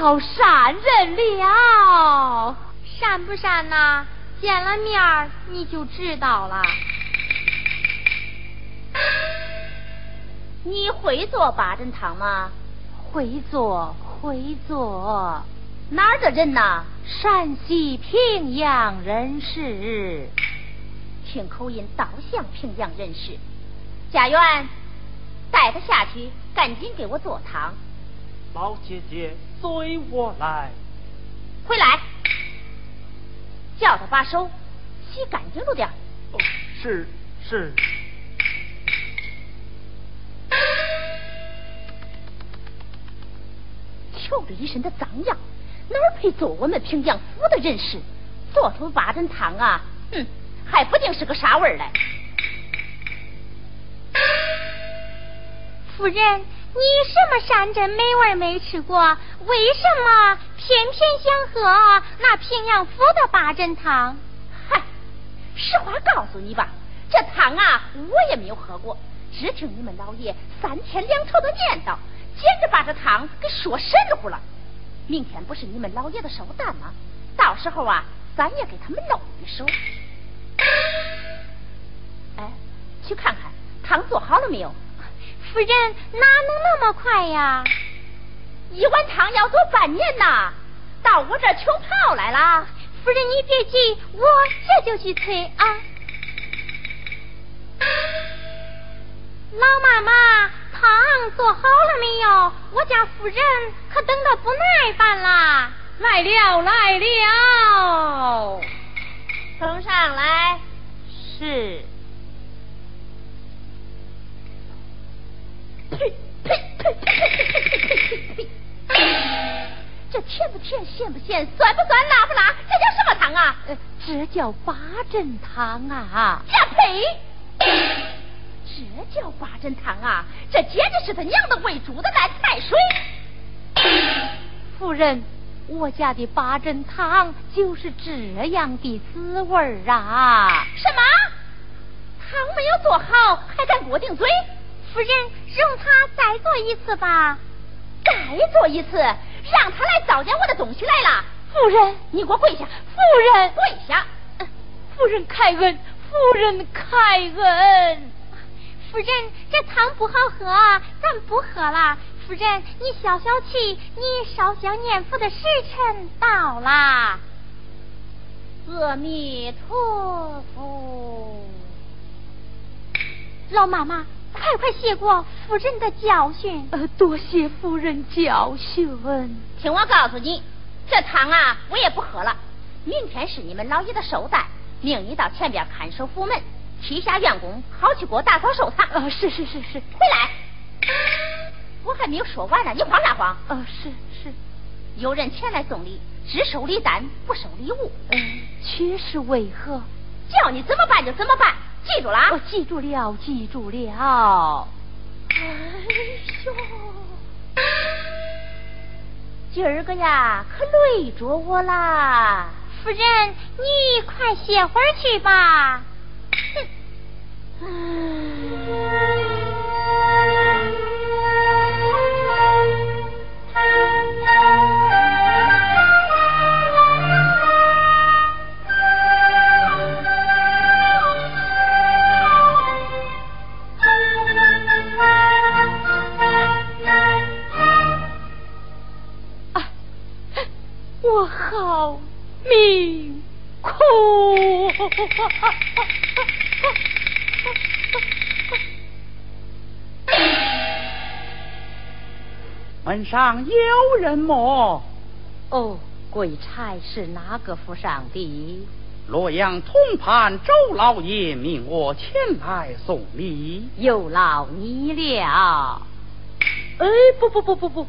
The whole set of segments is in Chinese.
遇到善人了。善不善呐？见了面你就知道了。你会做八珍汤吗？会做。会做哪儿的人呐？陕西平阳人士，听口音倒像平阳人士。家园，带他下去，赶紧给我做汤。老姐姐，随我来。回来，叫他把手洗干净了点。是是。瞧这一身的脏样，哪配做我们平阳府的人士？做出八珍汤啊，哼，还不定是个啥味儿嘞！夫人，你什么山珍美味没吃过？为什么偏偏想喝那平阳府的八珍汤？嗨，实话告诉你吧，这汤啊，我也没有喝过，只听你们老爷三天两头的念叨。简直把这汤给说神乎了！明天不是你们老爷的寿诞吗？到时候啊，咱也给他们弄一手。哎，去看看汤做好了没有？夫人哪能那么快呀？一碗汤要做半年呐！到我这求泡来了。夫人你别急，我这就去催啊。老妈妈。汤做好了没有？我家夫人可等得不耐烦啦！来了来了，送上来。是。这甜不甜，咸不咸，酸不酸，辣不辣？这叫什么汤啊？这叫八珍汤啊！呀呸！这叫八珍汤啊！这简直是他娘的喂猪的烂菜水！夫人，我家的八珍汤就是这样的滋味儿啊！什么？汤没有做好还敢给我顶嘴？夫人，容他再做一次吧。再做一次，让他来糟践我的东西来了。夫人，你给我跪下！夫人，跪下！夫人开恩！夫人开恩！夫人，这汤不好喝，咱不喝了。夫人，你消消气，你烧香念佛的时辰到啦。阿弥陀佛。老妈妈，快快谢过夫人的教训。呃，多谢夫人教训。听我告诉你，这汤啊，我也不喝了。明天是你们老爷的寿诞，命你到前边看守府门，替下员工好去给我打扫寿堂。呃，是是是是，回来，我还没有说完呢，你慌啥慌？呃，是是，有人前来送礼，只收礼单，不收礼物。嗯，却是为何？叫你怎么办就怎么办，记住了？我记住了，记住了。哎呦，今儿个呀，可累着我啦！夫人，你快歇会儿去吧。我好命苦。门上有人么？哦，鬼差是哪个府上的？洛阳通判周老爷命我前来送礼，有劳你了。哎，不不不不不，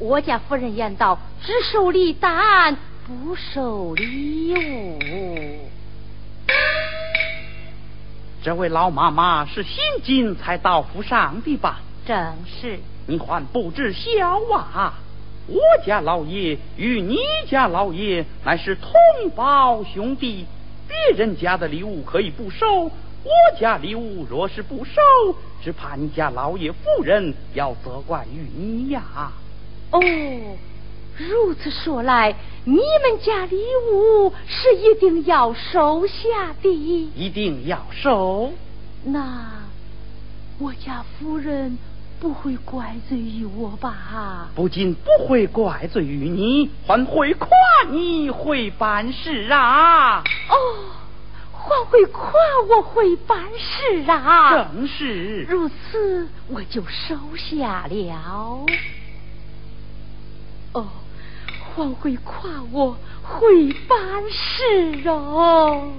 我家夫人言道，只收礼单，不收礼物。这位老妈妈是新进才到府上的吧？正是。你还不知晓啊！我家老爷与你家老爷乃是同胞兄弟，别人家的礼物可以不收，我家礼物若是不收，只怕你家老爷夫人要责怪于你呀。哦，如此说来，你们家礼物是一定要收下的，一定要收。那我家夫人。不会怪罪于我吧？不仅不会怪罪于你，还会夸你会办事啊！哦，还会夸我会办事啊！正是如此，我就收下了。哦，还会夸我会办事哦。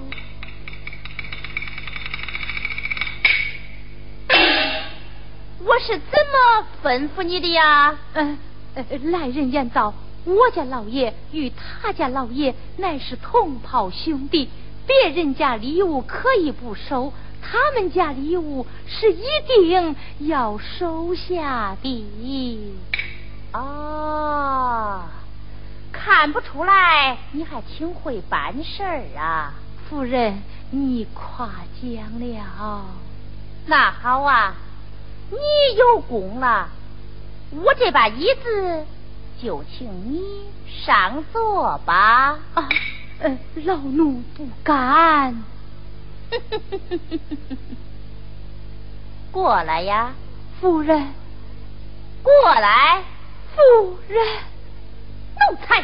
我是怎么吩咐你的呀？嗯，来人言道，我家老爷与他家老爷乃是同袍兄弟，别人家礼物可以不收，他们家礼物是一定要收下的。哦，看不出来，你还挺会办事儿啊，夫人，你夸奖了。那好啊。你有功了，我这把椅子就请你上座吧。啊，呃，老奴不敢。过来呀，夫人。过来，夫人。奴才，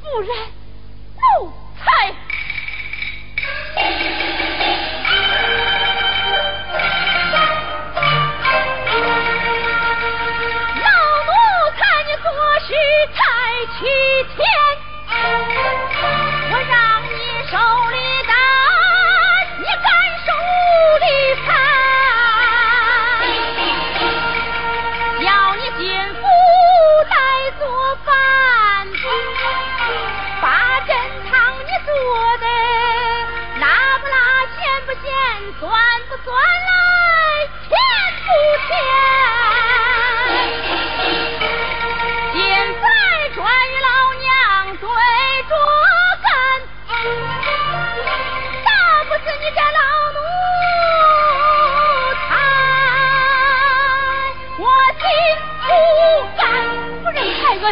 夫人，奴才。是才去天。现现在转与老娘对着干打不死你这老奴才我心不甘不认开恩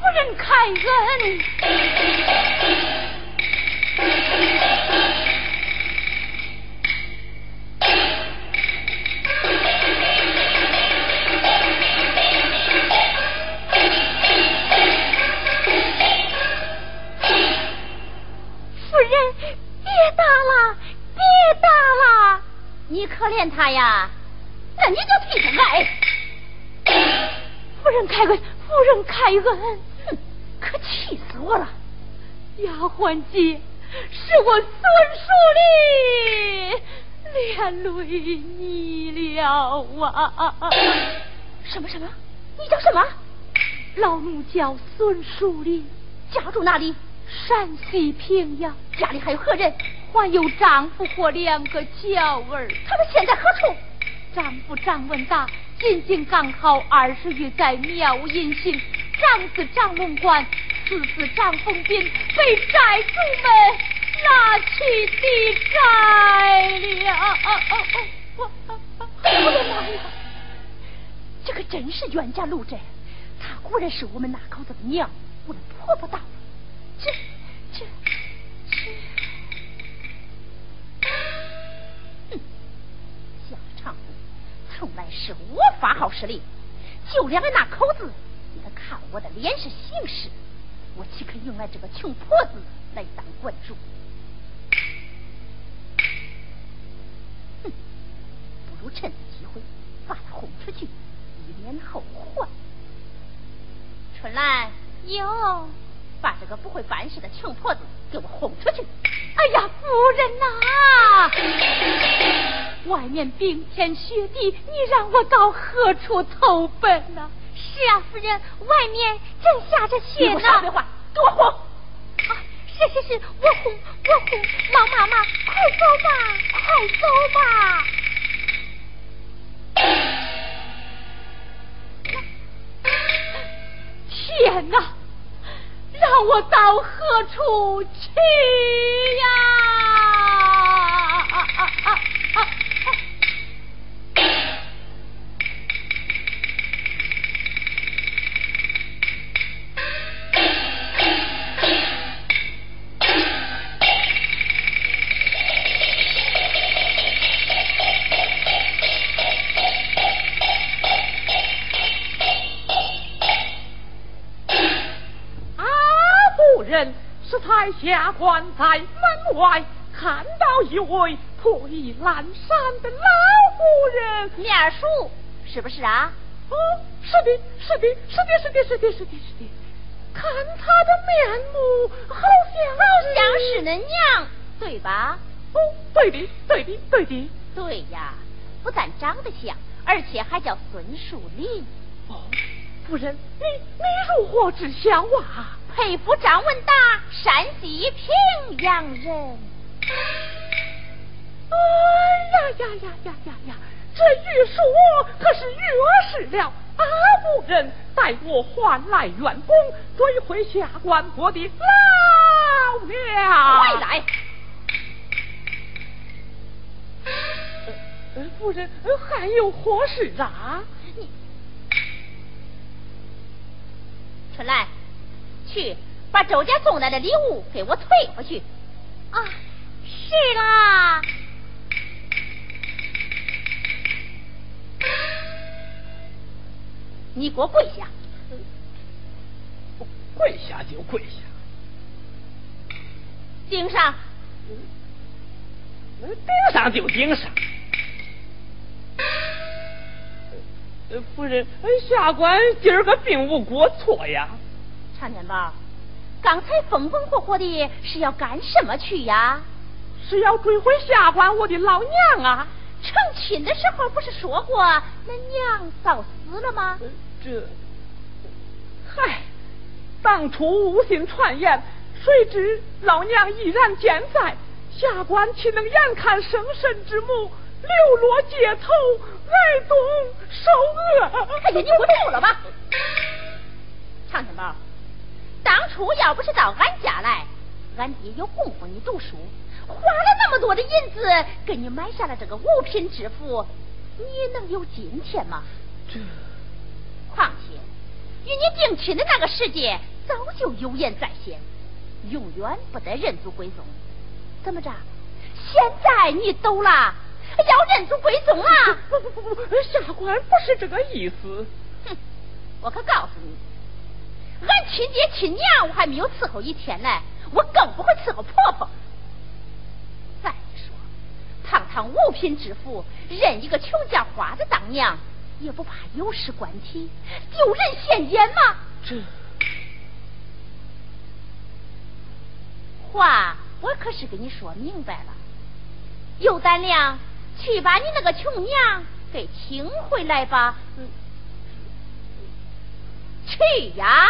不认开恩。可怜他呀，那你就替他挨。夫人开恩，夫人开恩。哼可气死我了！丫鬟姐，是我孙淑丽连累你了啊！什么什么？你叫什么？老奴叫孙淑林，家住哪里？山西平阳。家里还有何人？还有丈夫和两个娇儿。他们现在何处？丈夫张文达仅仅刚好二十余载，庙隐行；长子张龙官，次子张凤斌被债主们拉去抵债了。我的妈呀！这可真是冤家路窄。他果然是我们那口子的娘，我的婆婆大了。这这这！从来是我发号施令，就连俺那口子也得看我的脸色行事。我岂肯用俺这个穷婆子来当观主？哼，不如趁此机会把他轰出去，以免后患。春兰，有。把这个不会办事的穷婆子给我轰出去！哎呀，夫人呐，外面冰天雪地，你让我到何处投奔呢？是啊，夫人，外面正下着雪呢。少废话，给我轰！啊，是是是，我轰我轰，老妈妈，快走吧，快走吧！天哪！我到何处去呀？才下官在门外看到一位破衣烂衫的老妇人，面熟是不是啊？哦，是的，是的，是的，是的，是的，是的，是的。看他的面目，好像好像是恁娘，对吧？哦，对的，对的，对的。对呀，不但长得像，而且还叫孙树林。哦，夫人，你你如何知晓啊？佩服张文达，山西平阳人。哎呀呀呀呀呀呀！这玉树可是越事了。阿夫人待我还来元丰，追回下官国的老娘。快来！夫人还有何事啊？你春来。去把周家送来的礼物给我退回去。啊，是啦。你给我跪下。跪下就跪下。顶上。顶上就顶上。夫人，下官今儿个并无过错呀。看见吧，刚才风风火火的是要干什么去呀？是要追回下官我的老娘啊！成亲的时候不是说过那娘早死了吗？这，嗨，当初无心传言，谁知老娘依然健在，下官岂能眼看生身之母流落街头，挨冻受饿？哎呀，你不住了吧？长天宝。当初要不是到俺家来，俺爹有供奉你读书，花了那么多的银子给你买下了这个五品知府，你能有今天吗？这，况且与你定亲的那个时节，早就有言在先，永远不得认祖归宗。怎么着？现在你走了，要认祖归宗啊？不不不不，下官不是这个意思。哼，我可告诉你。俺亲爹亲娘，我还没有伺候一天呢，我更不会伺候婆婆。再说，堂堂五品知府，认一个穷家花子当娘，也不怕有失官体，丢人现眼吗？这，话我可是跟你说明白了，有胆量去把你那个穷娘给请回来吧。去呀！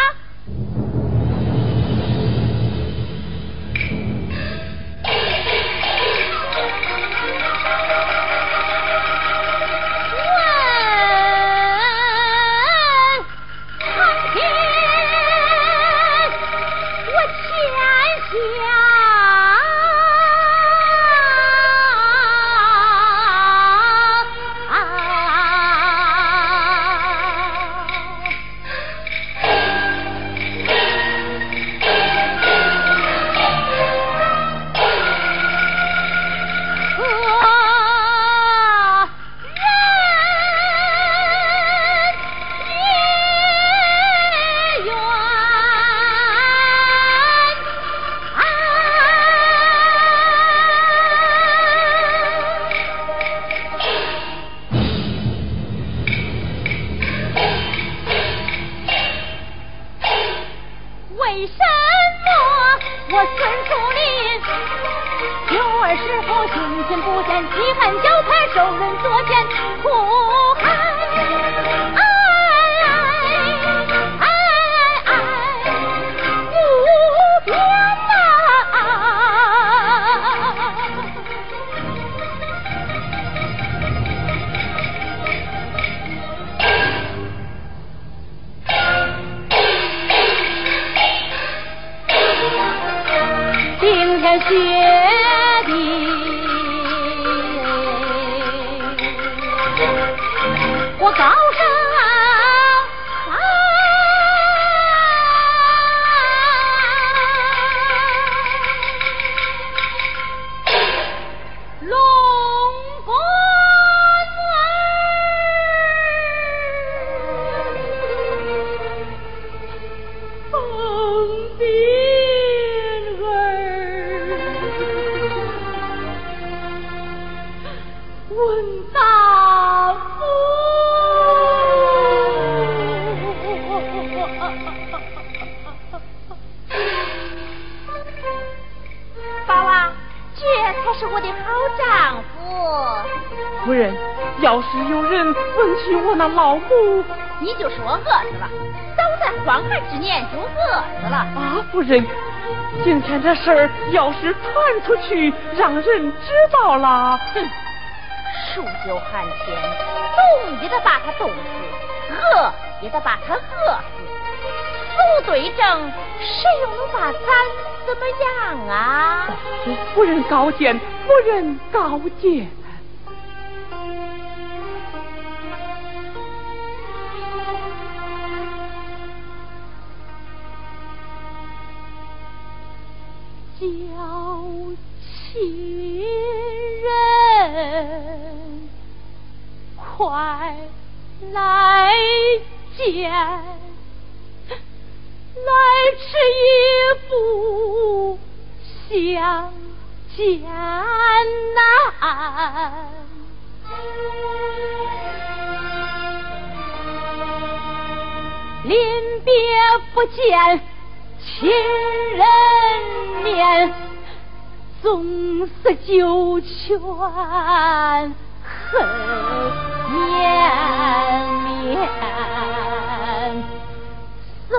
老夫人，今天这事儿要是传出去，让人知道了，哼，数九寒天，冻也得把他冻死，饿也得把他饿死。不对症，谁又能把咱怎么样啊？夫人高见，夫人高见。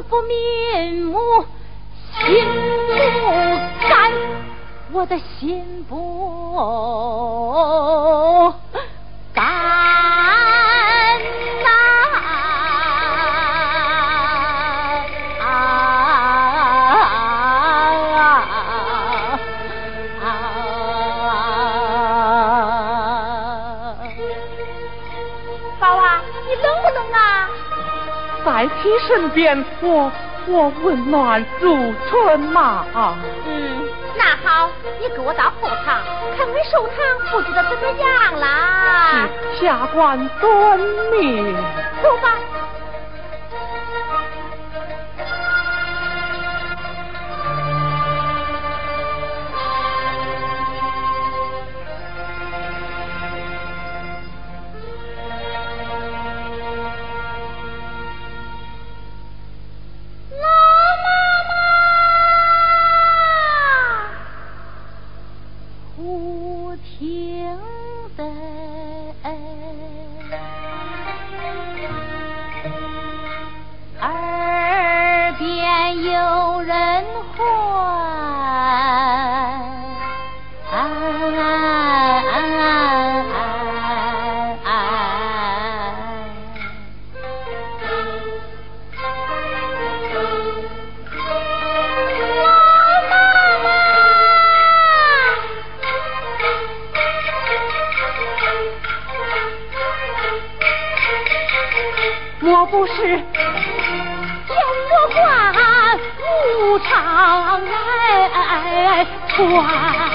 不瞑目，心不甘，我的心不身边，我我温暖如春嘛。嗯，那好，你跟我到后堂，看看寿堂布置的怎么样啦？下官遵命。走吧。常来传？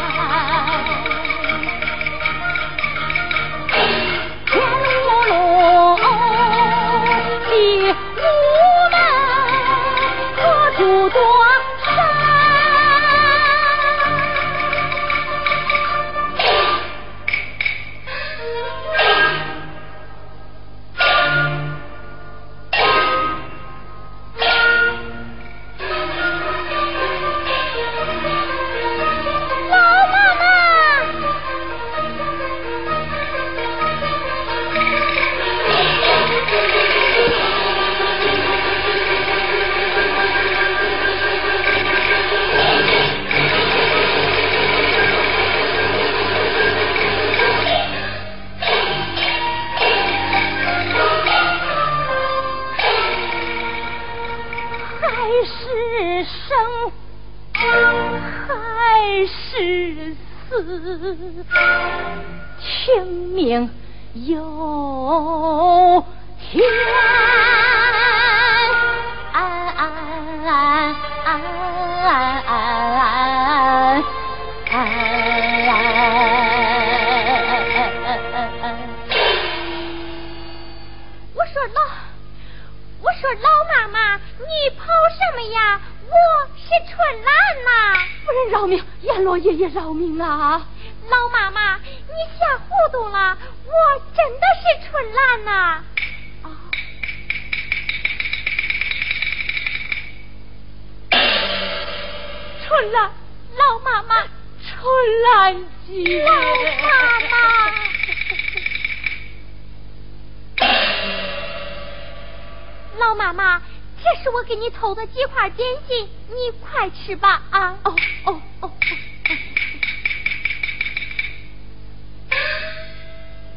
给你偷的几块点心，你快吃吧啊！哦哦哦！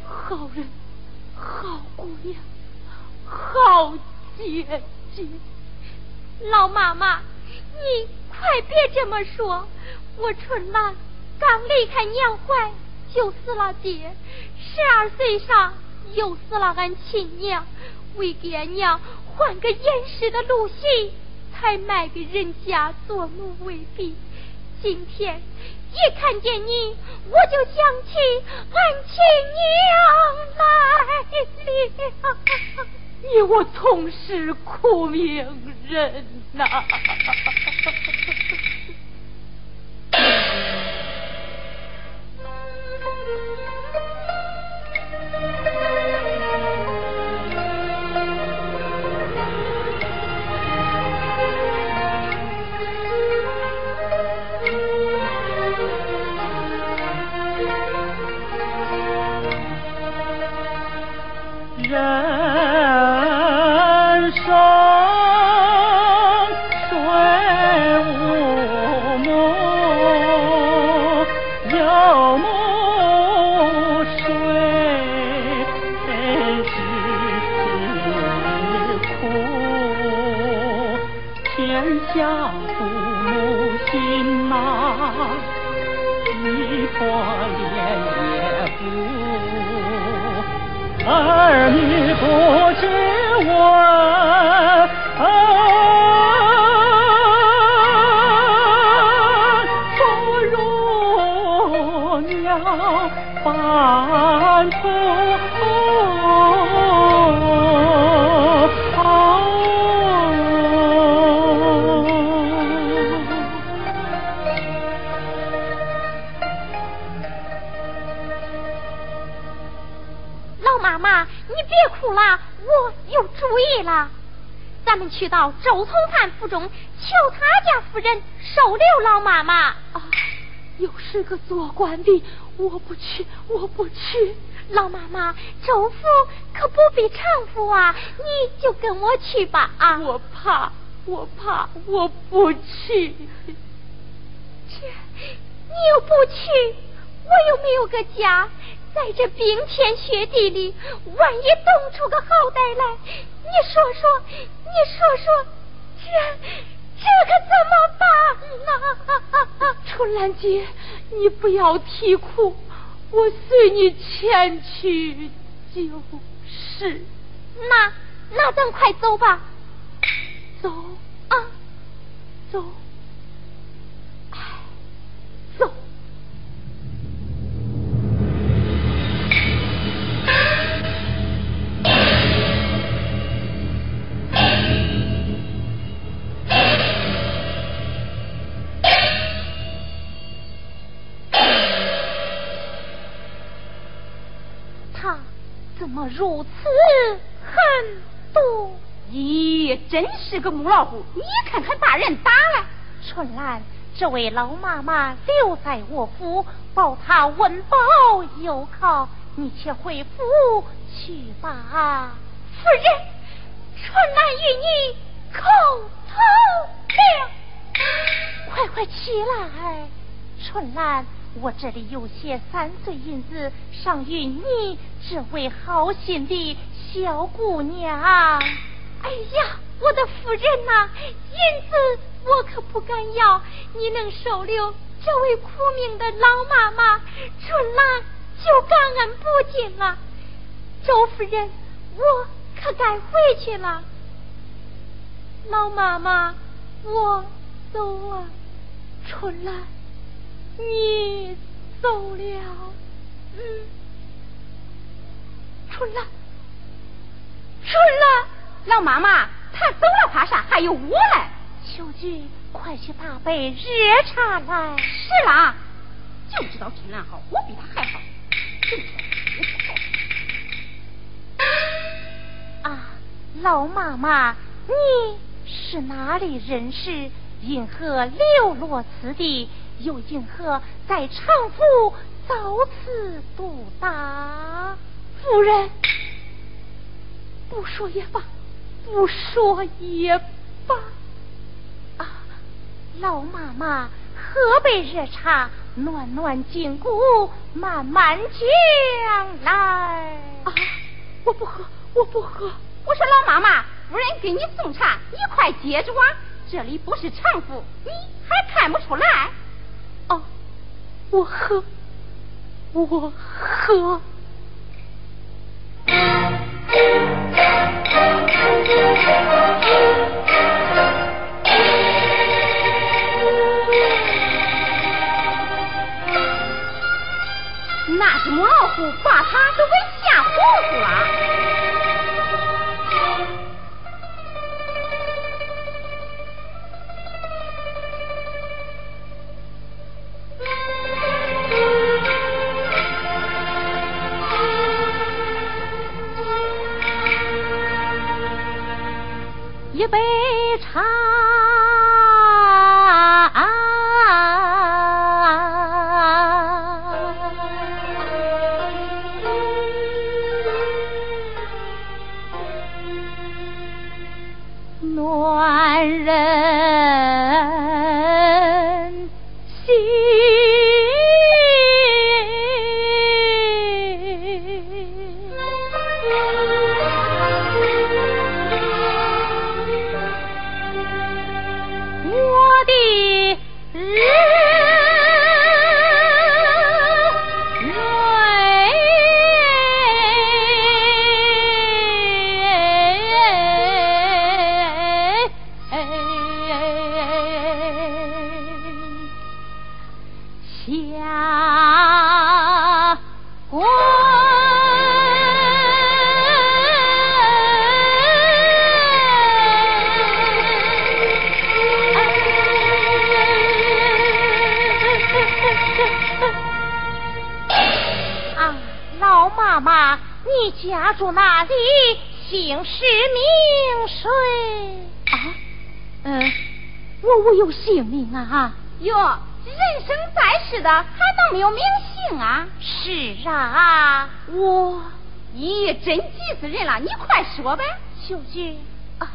好人，好姑娘，好姐姐，老妈妈，你快别这么说。我春兰刚离开娘怀就死了爹，十二岁上又死了俺亲娘，为爹娘。换个严实的路西，才卖给人家做奴为婢。今天一看见你，我就想起俺亲娘来了。你我同是苦命人呐。去 到周从判府中求他家夫人收留老妈妈。啊，又是个做官的，我不去，我不去。老妈妈，周府可不比常府啊，你就跟我去吧。啊，我怕，我怕，我不去。这，你又不去，我又没有个家。在这冰天雪地里，万一冻出个好歹来，你说说，你说说，这这可怎么办呢？春兰姐，你不要啼哭，我随你前去就是。那那咱快走吧。走啊，走，如此狠毒？咦，真是个母老虎！你看看把人打了。春兰，这位老妈妈留在我府，保她温饱有靠，你且回府去吧。夫人，春兰与你叩头了。快快起来，春兰，我这里有些三岁银子，赏与你这位好心的小姑娘。哎呀，我的夫人呐，银子我可不敢要，你能收留这位苦命的老妈妈，春兰就感恩不尽啊。周夫人，我可该回去了。老妈妈，我走啊。春兰，你走了。嗯，春兰，春兰。老妈妈，他走了怕啥？还有我嘞！秋菊，快去打杯热茶来。是啦，就知道春兰好，我比他还好。啊，老妈妈，你是哪里人士？因何流落此地？又因何在长府遭此毒打？夫人，不说也罢。不说也罢。啊，老妈妈，喝杯热茶，暖暖筋骨，慢慢讲来。啊，我不喝，我不喝。我说老妈妈，夫人给你送茶，你快接住啊！这里不是常府，你还看不出来？啊，我喝，我喝。我无有性命啊！哟，人生在世的还能没有名姓啊？是啊，我，咦，真急死人了！你快说呗，秀菊啊，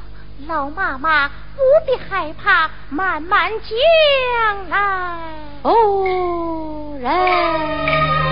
老妈妈不必害怕，慢慢讲来。哦，人。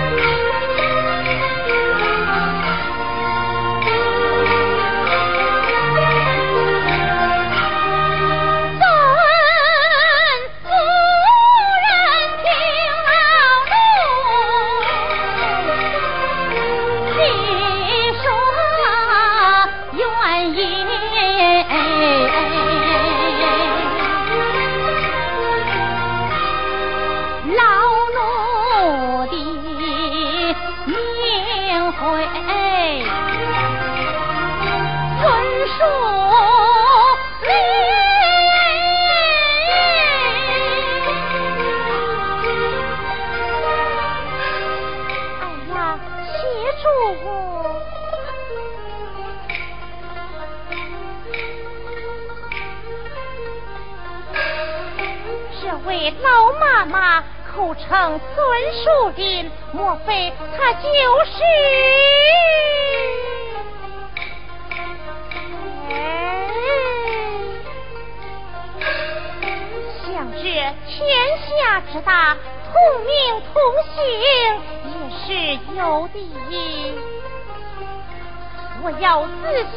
马口称孙树林，莫非他就是？想知天下之大，同名同姓也是有的。我要仔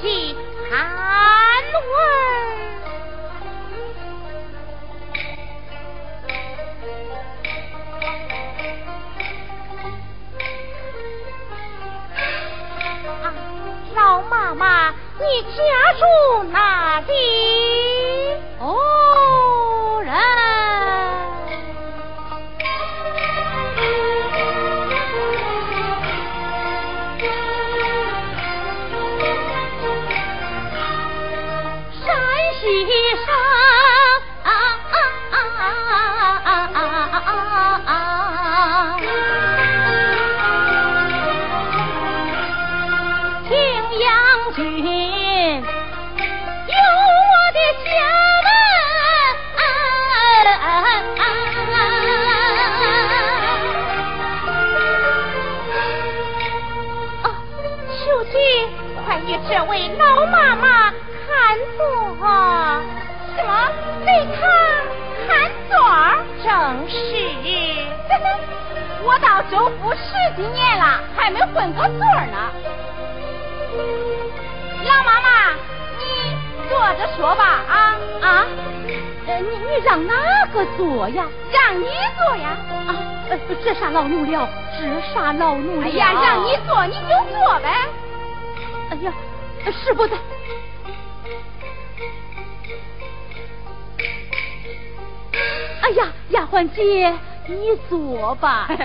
细盘问。你家住哪里？了，还没混个座呢。老妈妈，你坐着说吧，啊啊！你你让哪个坐呀？让你坐呀！啊，这啥老奴了？这啥老奴了？哎呀，让你坐你就坐呗。哎呀！是不在。哎呀，丫鬟姐，你坐吧。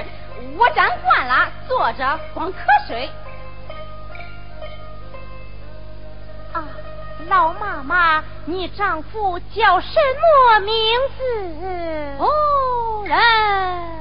我站惯了，坐着光瞌睡。啊，老妈妈，你丈夫叫什么名字？哦，人。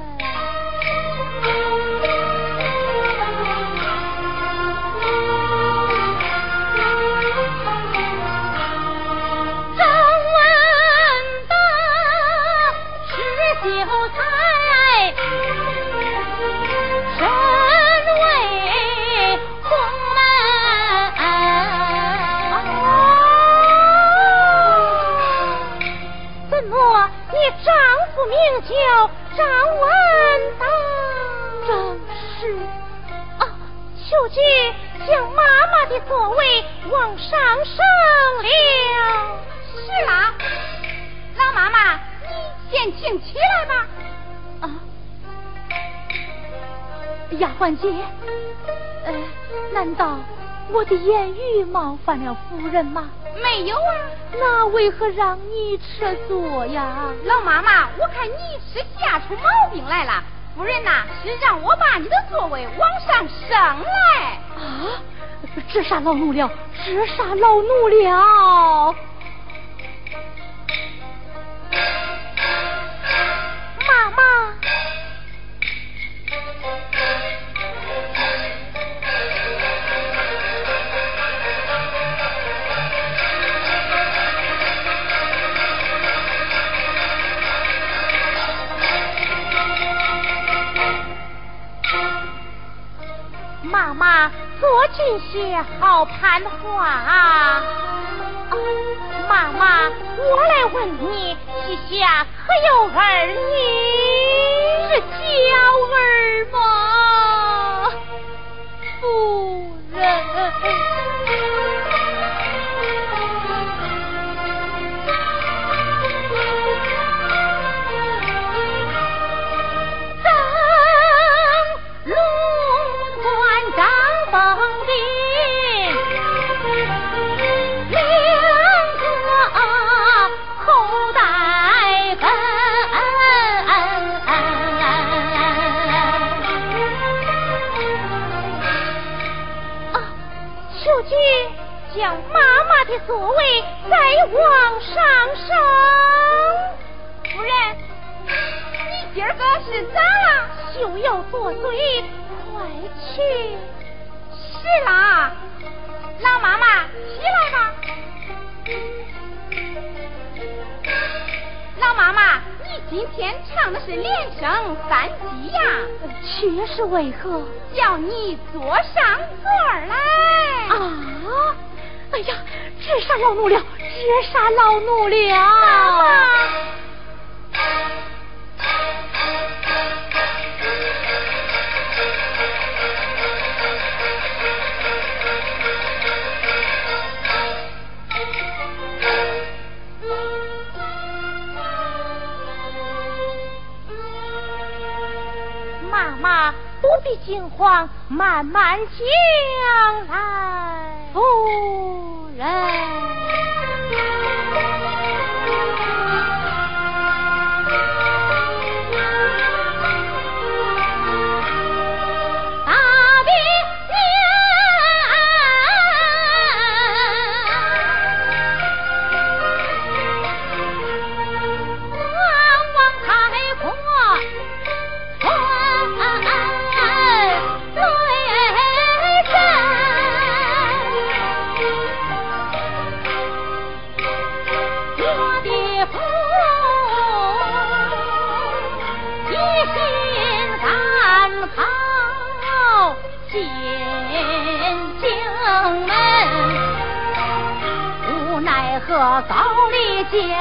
我的言语冒犯了夫人吗？没有啊，那为何让你吃醋呀？老妈妈，我看你是吓出毛病来了。夫人呐，是让我把你的座位往上升来。啊，这啥老奴了？这啥老奴了？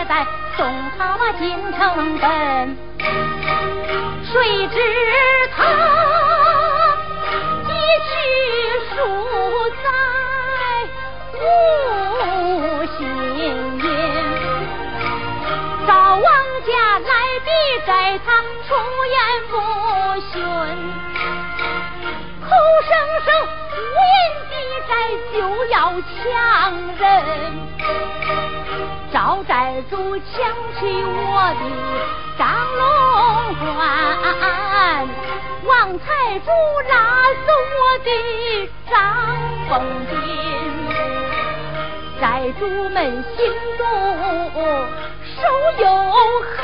丽接待，送他进城奔。谁知他一去数载无心音，赵王家来逼债，他出言不逊，口声声无言抵债就要强人。赵寨主抢去我的张龙冠，王财主拉走我的张凤金，寨主们心中手又恨，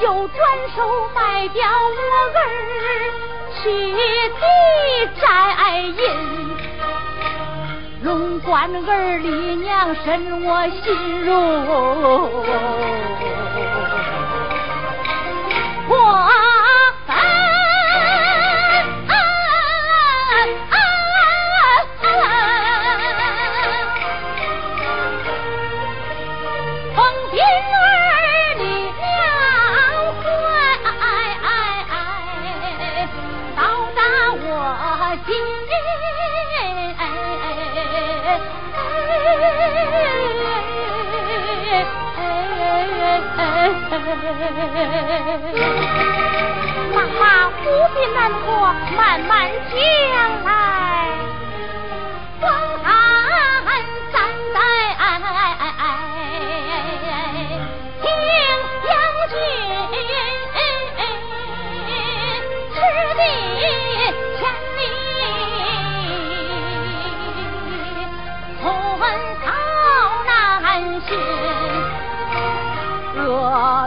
又转手卖掉我儿去抵债银。龙冠儿李娘深我心中，我。妈妈不必难过，慢慢讲来。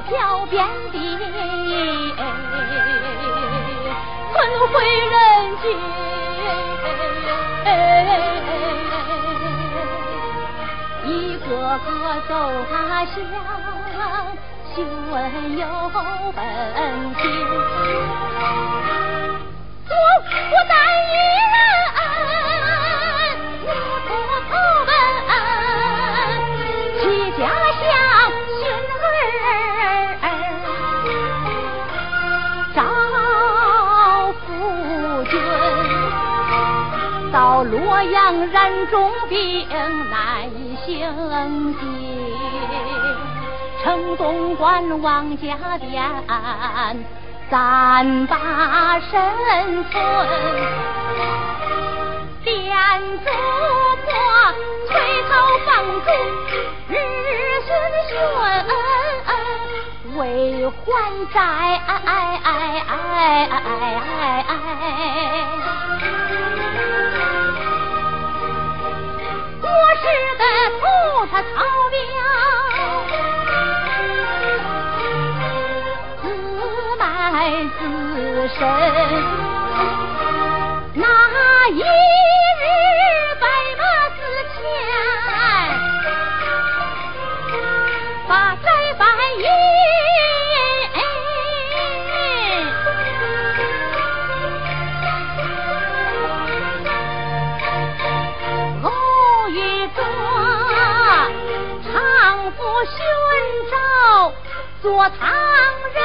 恶飘遍地，困回人间，一个个走他乡，询问有本情。我我单一人，洛阳染重病难行进，城东关王家店暂把身存，店主婆催讨房主日日寻，为还债。后，他他。做堂人。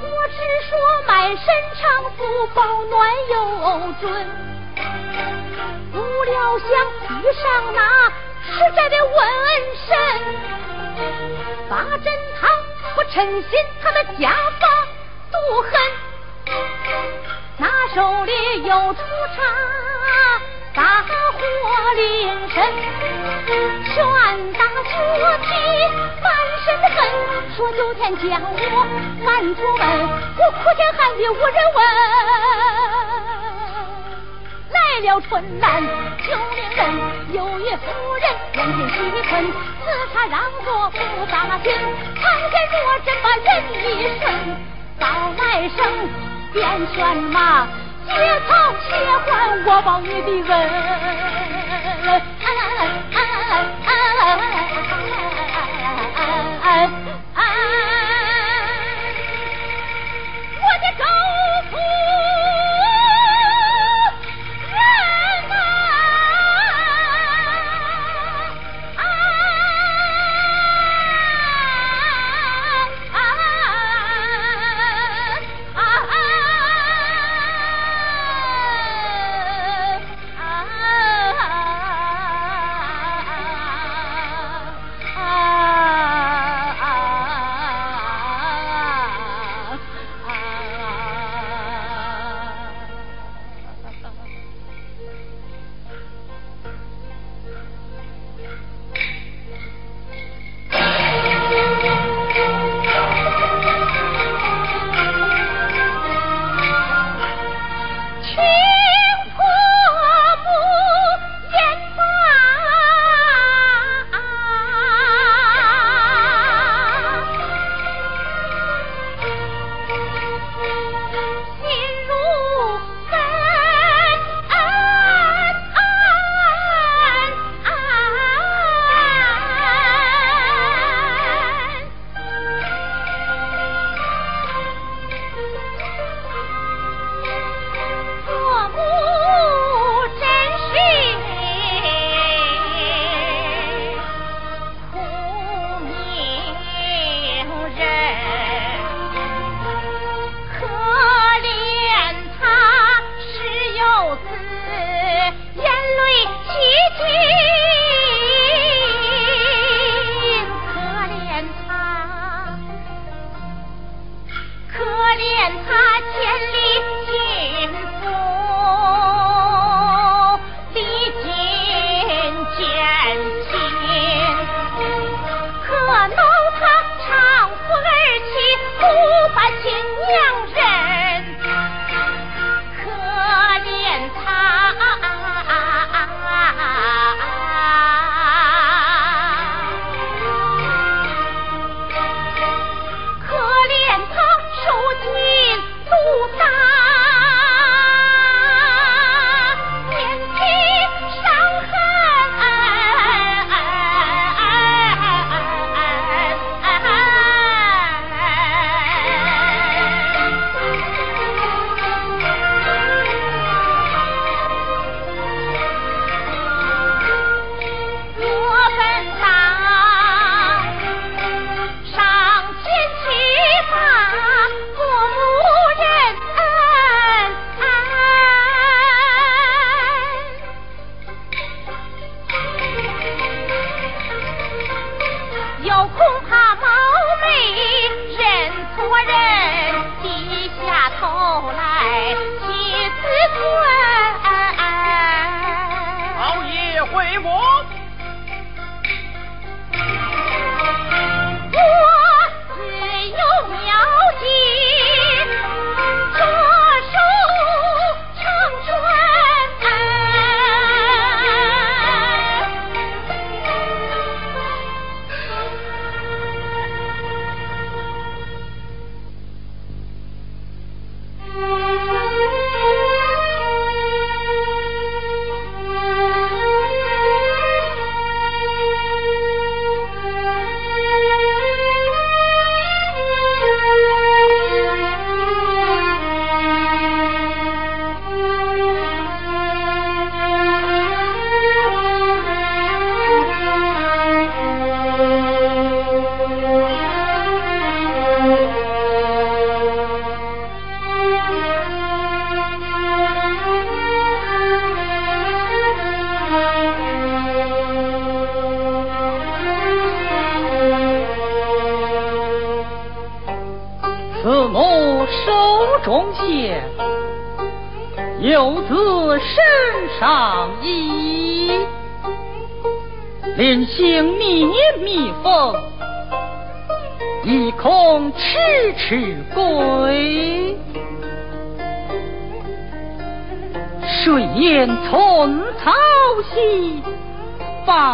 我只说满身长服，保暖又准。不料想遇上那实在的瘟神，八珍汤不称心，他的家法毒狠，那手里有出茶，大火临身，拳打脚踢。真恨，说九天将我赶出门，我哭天喊地无人问。来了春兰救命人，有一夫人眼见西困，自他让座不打紧，看见若真把人一顺，早来生便选马，结草且还我报你的恩。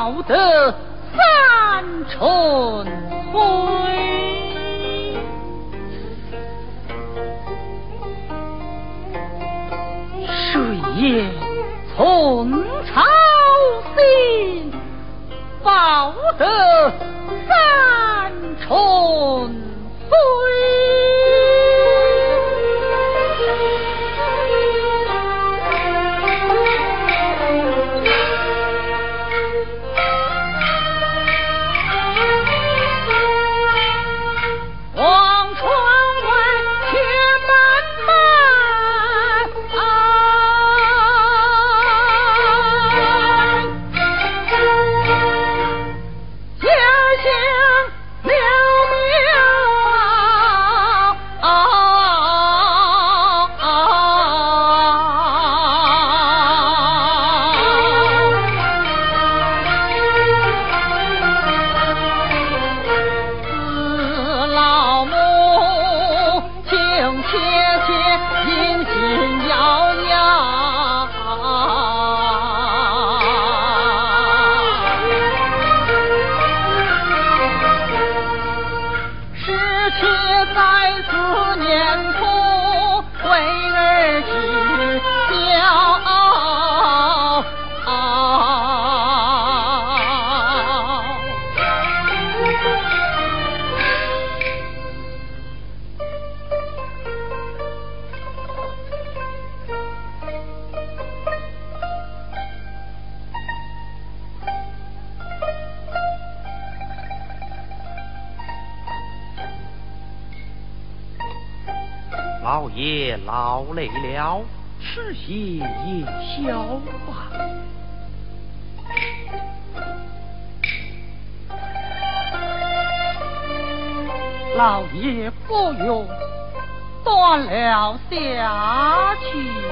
道德劳累了，吃些夜宵吧。老爷不用断了下去。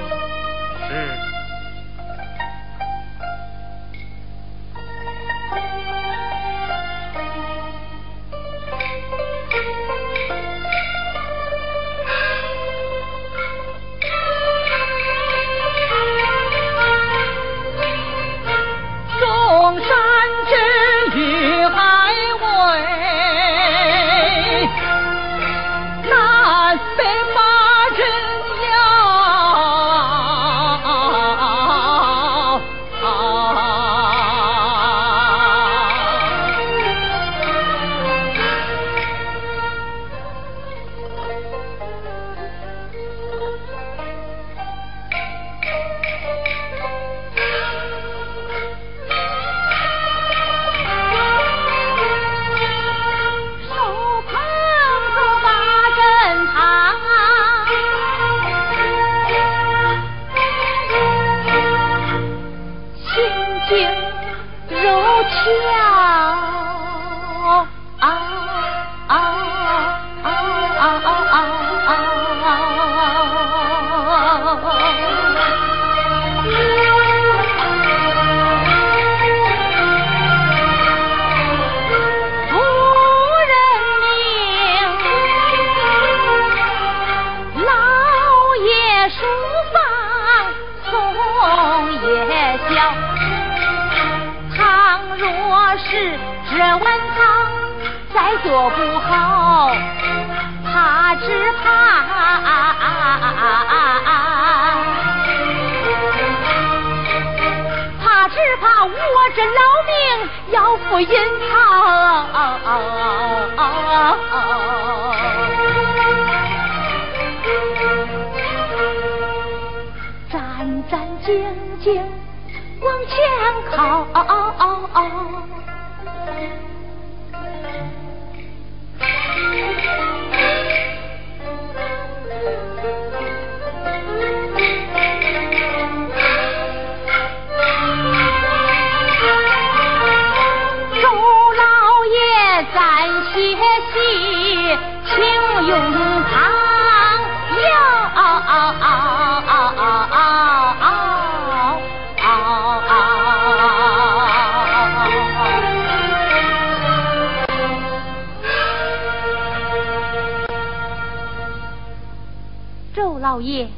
老爷，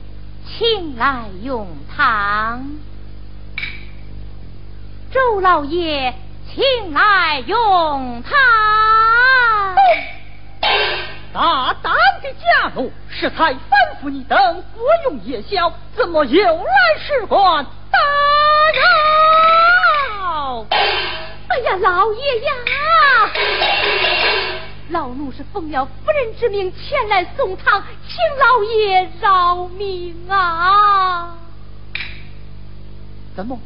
请来用汤。周老爷，请来用汤。大胆的家奴，适才吩咐你等服用夜宵，怎么又来使唤打扰？哎呀，老爷呀！老奴是奉了夫人之命前来送汤，请老爷饶命啊！怎么？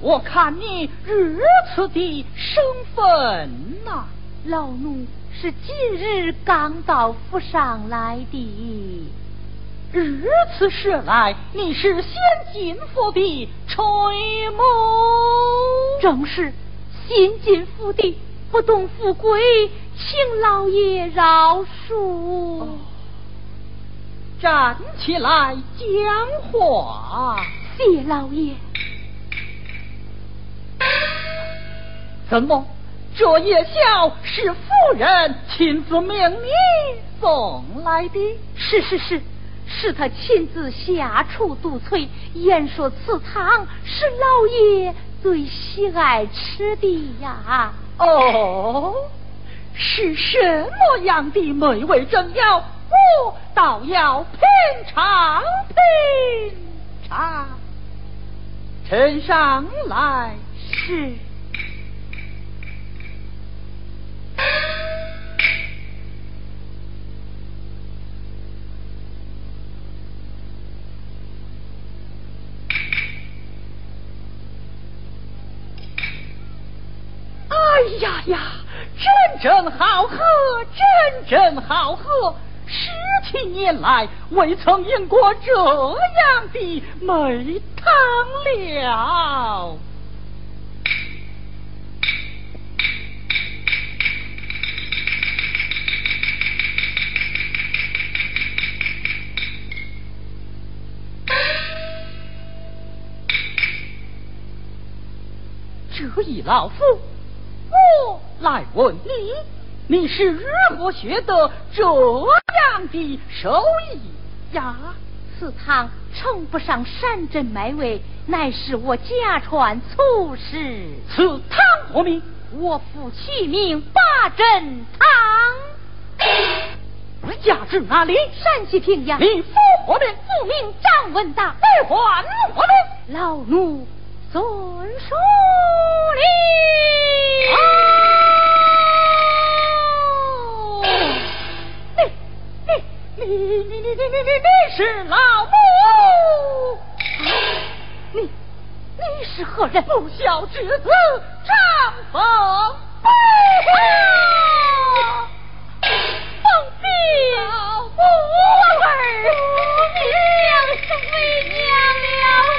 我看你如此的身份呐，老奴是今日刚到府上来的。如此说来，你是先进府的垂母？正是新进府的，不懂富贵，请老爷饶恕。站起来讲话，谢老爷。怎么？这夜宵是夫人亲自命你送来的？是是是，是他亲自下厨督催，言说此汤是老爷最喜爱吃的呀。哦，是什么样的美味珍肴？我倒要品尝品尝。呈上来。是。哎呀呀，真正好喝，真正好喝！十七年来未曾饮过这样的美汤了。这一老夫，我来问你，你是如何学得这样的手艺呀？此汤称不上山珍美味，乃是我家传粗食。此汤何名？我父取名八珍汤。家住哪里？山西平阳。你父何名？父名张文达。你还何名？老奴。遵书礼。你你你你你你你你是老母？你你是何人？不孝之子张凤飞。凤飞，老母儿，娘是为娘了。